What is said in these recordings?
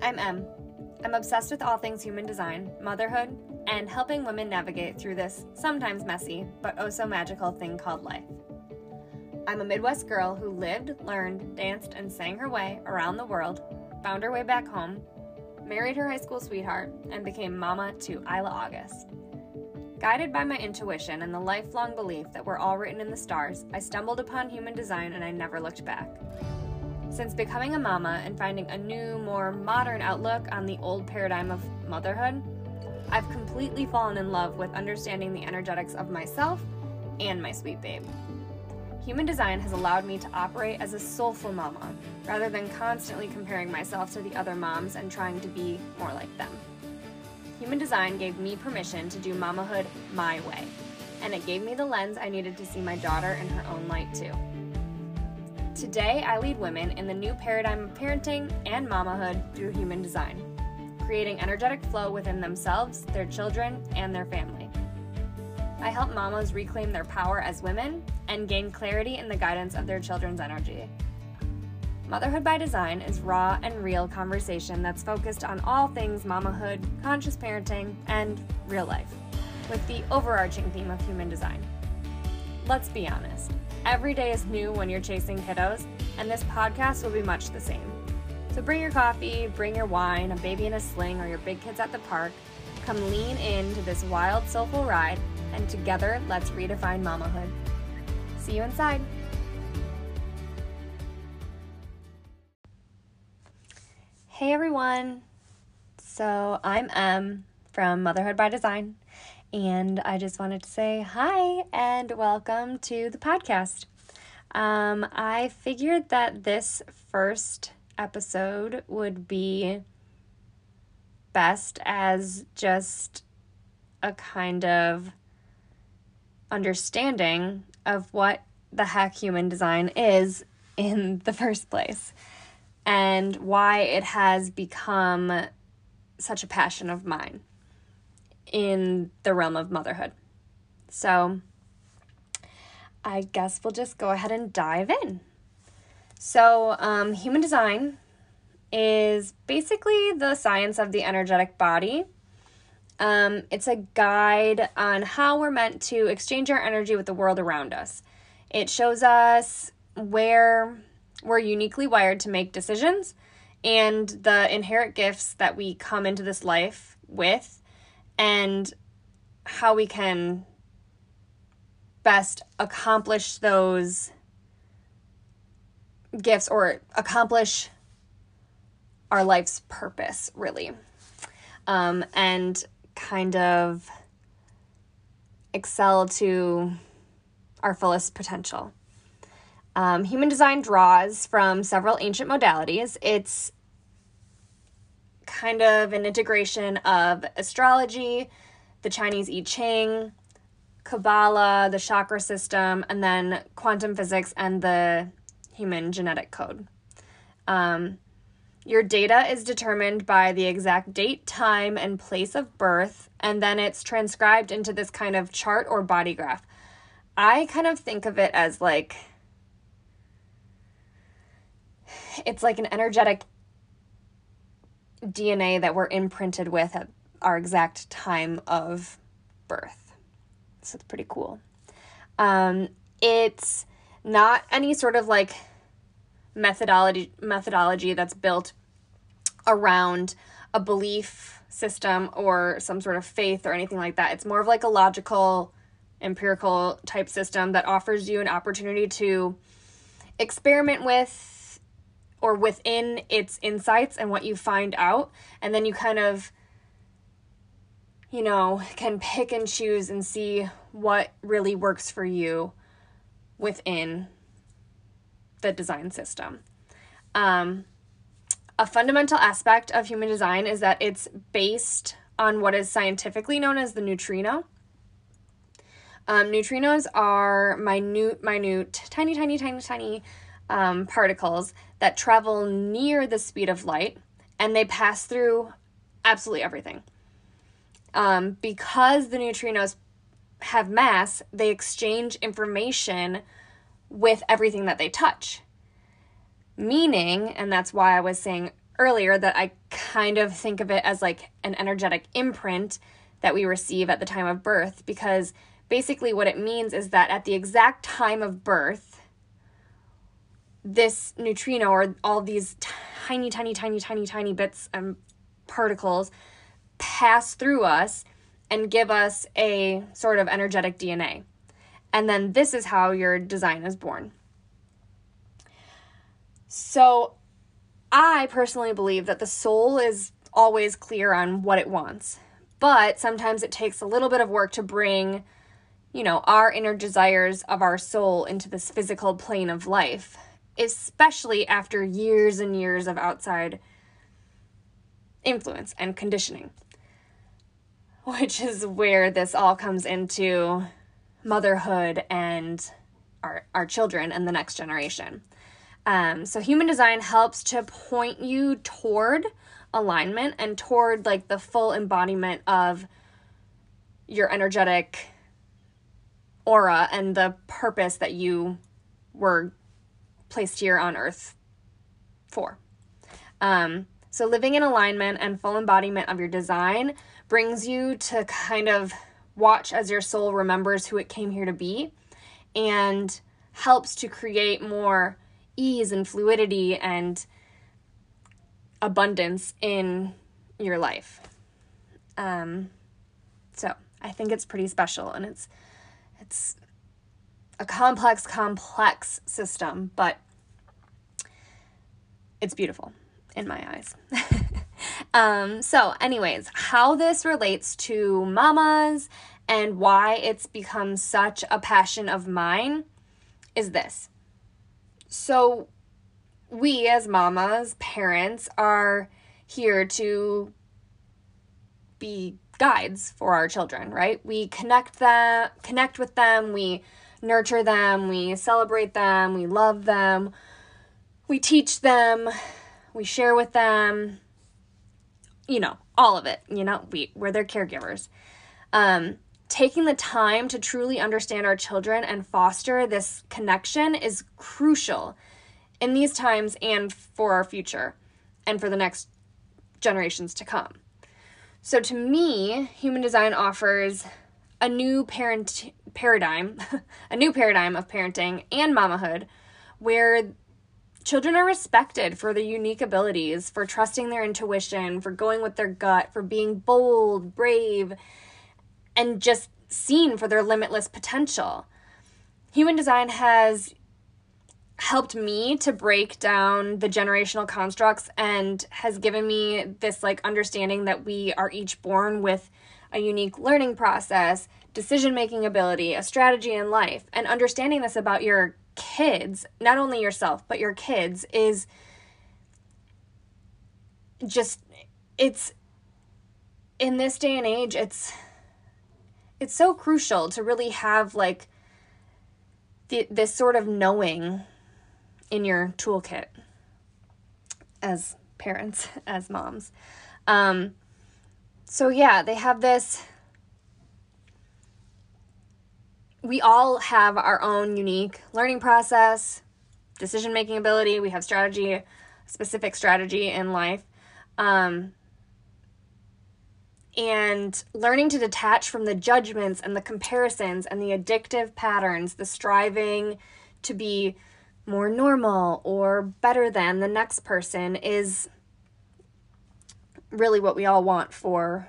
I'm Em. I'm obsessed with all things human design, motherhood, and helping women navigate through this sometimes messy, but oh so magical thing called life. I'm a Midwest girl who lived, learned, danced, and sang her way around the world, found her way back home, married her high school sweetheart, and became mama to Isla August. Guided by my intuition and the lifelong belief that we're all written in the stars, I stumbled upon human design and I never looked back. Since becoming a mama and finding a new, more modern outlook on the old paradigm of motherhood, I've completely fallen in love with understanding the energetics of myself and my sweet babe. Human design has allowed me to operate as a soulful mama rather than constantly comparing myself to the other moms and trying to be more like them. Human design gave me permission to do mamahood my way, and it gave me the lens I needed to see my daughter in her own light too. Today, I lead women in the new paradigm of parenting and mamahood through human design, creating energetic flow within themselves, their children, and their family. I help mamas reclaim their power as women and gain clarity in the guidance of their children's energy. Motherhood by Design is raw and real conversation that's focused on all things mamahood, conscious parenting, and real life, with the overarching theme of human design. Let's be honest, every day is new when you're chasing kiddos, and this podcast will be much the same. So bring your coffee, bring your wine, a baby in a sling, or your big kids at the park. Come lean into this wild, soulful ride, and together let's redefine mamahood. See you inside. Hey everyone! So I'm Em from Motherhood by Design, and I just wanted to say hi and welcome to the podcast. Um, I figured that this first episode would be best as just a kind of understanding of what the heck human design is in the first place and why it has become such a passion of mine in the realm of motherhood. So, I guess we'll just go ahead and dive in. So, um, human design is basically the science of the energetic body. Um, it's a guide on how we're meant to exchange our energy with the world around us. It shows us where we're uniquely wired to make decisions and the inherent gifts that we come into this life with and how we can best accomplish those gifts or accomplish our life's purpose, really. Um, and kind of excel to our fullest potential. Um, human design draws from several ancient modalities. It's kind of an integration of astrology, the Chinese I Ching, Kabbalah, the chakra system, and then quantum physics and the human genetic code. Um, your data is determined by the exact date, time, and place of birth, and then it's transcribed into this kind of chart or body graph. I kind of think of it as like it's like an energetic DNA that we're imprinted with at our exact time of birth. So it's pretty cool. Um, it's not any sort of like methodology methodology that's built around a belief system or some sort of faith or anything like that. It's more of like a logical, empirical type system that offers you an opportunity to experiment with or within its insights and what you find out. And then you kind of, you know, can pick and choose and see what really works for you within the design system. Um, a fundamental aspect of human design is that it's based on what is scientifically known as the neutrino. Um, neutrinos are minute, minute, tiny, tiny, tiny, tiny um, particles that travel near the speed of light and they pass through absolutely everything. Um, because the neutrinos have mass, they exchange information with everything that they touch. Meaning, and that's why I was saying earlier that I kind of think of it as like an energetic imprint that we receive at the time of birth because basically what it means is that at the exact time of birth, this neutrino or all these tiny, tiny, tiny, tiny, tiny bits and particles pass through us and give us a sort of energetic DNA. And then this is how your design is born. So, I personally believe that the soul is always clear on what it wants, but sometimes it takes a little bit of work to bring, you know, our inner desires of our soul into this physical plane of life especially after years and years of outside influence and conditioning. Which is where this all comes into motherhood and our, our children and the next generation. Um, so, human design helps to point you toward alignment and toward like the full embodiment of your energetic aura and the purpose that you were placed here on earth for. Um, so, living in alignment and full embodiment of your design brings you to kind of watch as your soul remembers who it came here to be and helps to create more ease and fluidity and abundance in your life. Um, so I think it's pretty special and it's it's a complex, complex system, but it's beautiful in my eyes. um, so, anyways, how this relates to mamas and why it's become such a passion of mine is this. So, we as mamas, parents, are here to be guides for our children, right? We connect them, connect with them, we nurture them, we celebrate them, we love them, we teach them, we share with them, you know, all of it. You know, we, we're their caregivers. Um, taking the time to truly understand our children and foster this connection is crucial in these times and for our future and for the next generations to come. So, to me, human design offers a new parent paradigm, a new paradigm of parenting and mamahood where children are respected for their unique abilities, for trusting their intuition, for going with their gut, for being bold, brave, and just seen for their limitless potential. Human design has helped me to break down the generational constructs and has given me this like understanding that we are each born with a unique learning process, decision making ability, a strategy in life, and understanding this about your kids, not only yourself, but your kids, is just, it's, in this day and age, it's, it's so crucial to really have like the, this sort of knowing in your toolkit as parents, as moms. Um, so yeah, they have this we all have our own unique learning process, decision making ability, we have strategy, specific strategy in life. Um, and learning to detach from the judgments and the comparisons and the addictive patterns, the striving to be more normal or better than the next person is really what we all want for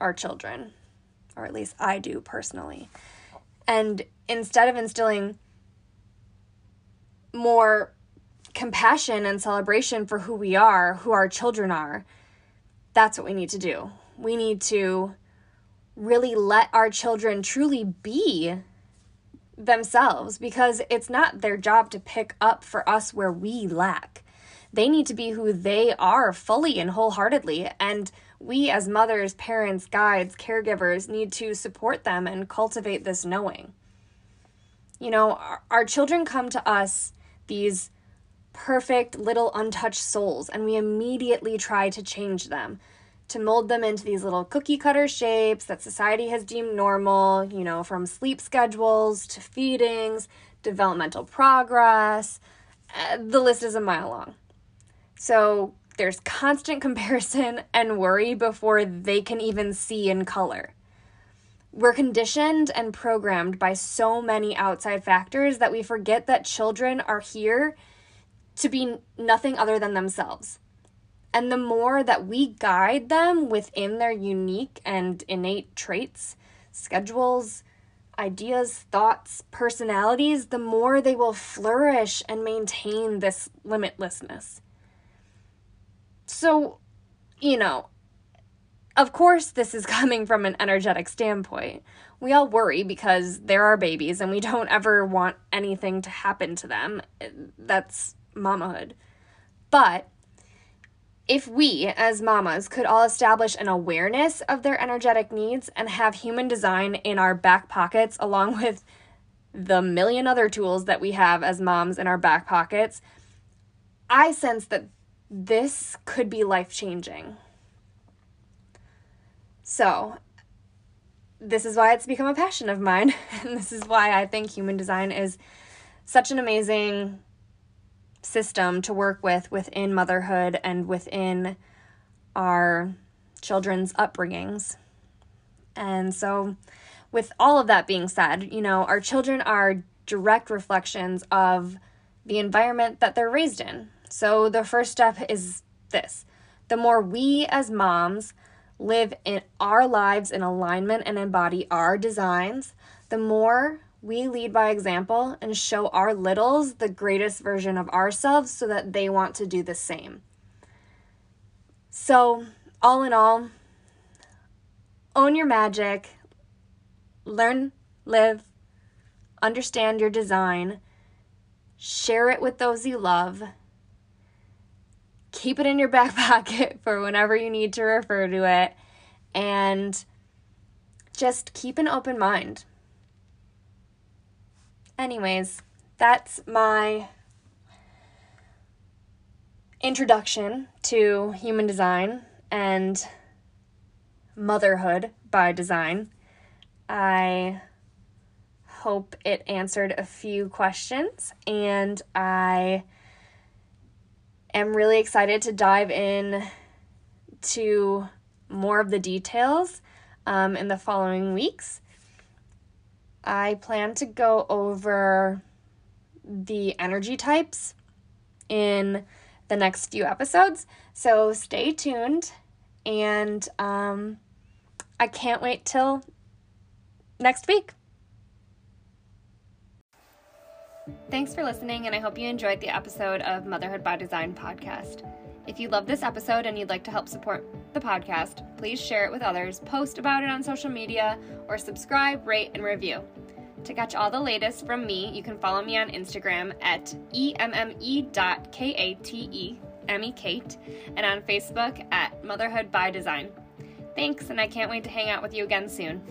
our children, or at least I do personally. And instead of instilling more compassion and celebration for who we are, who our children are, that's what we need to do. We need to really let our children truly be themselves because it's not their job to pick up for us where we lack. They need to be who they are fully and wholeheartedly. And we, as mothers, parents, guides, caregivers, need to support them and cultivate this knowing. You know, our, our children come to us, these perfect little untouched souls, and we immediately try to change them to mold them into these little cookie cutter shapes that society has deemed normal, you know, from sleep schedules to feedings, developmental progress. Uh, the list is a mile long. So, there's constant comparison and worry before they can even see in color. We're conditioned and programmed by so many outside factors that we forget that children are here to be nothing other than themselves. And the more that we guide them within their unique and innate traits, schedules, ideas, thoughts, personalities, the more they will flourish and maintain this limitlessness. So, you know, of course, this is coming from an energetic standpoint. We all worry because there are babies and we don't ever want anything to happen to them. That's mamahood. But if we, as mamas, could all establish an awareness of their energetic needs and have human design in our back pockets, along with the million other tools that we have as moms in our back pockets, I sense that this could be life changing. So, this is why it's become a passion of mine. and this is why I think human design is such an amazing system to work with within motherhood and within our children's upbringings. And so, with all of that being said, you know, our children are direct reflections of the environment that they're raised in. So, the first step is this the more we as moms live in our lives in alignment and embody our designs, the more we lead by example and show our littles the greatest version of ourselves so that they want to do the same. So, all in all, own your magic, learn, live, understand your design, share it with those you love, keep it in your back pocket for whenever you need to refer to it, and just keep an open mind. Anyways, that's my introduction to human design and motherhood by design. I hope it answered a few questions and I am really excited to dive in to more of the details um, in the following weeks. I plan to go over the energy types in the next few episodes. So stay tuned, and um, I can't wait till next week. Thanks for listening, and I hope you enjoyed the episode of Motherhood by Design podcast. If you love this episode and you'd like to help support the podcast, please share it with others, post about it on social media, or subscribe, rate, and review. To catch all the latest from me, you can follow me on Instagram at emme.kate, Emmy Kate, and on Facebook at Motherhood by Design. Thanks, and I can't wait to hang out with you again soon.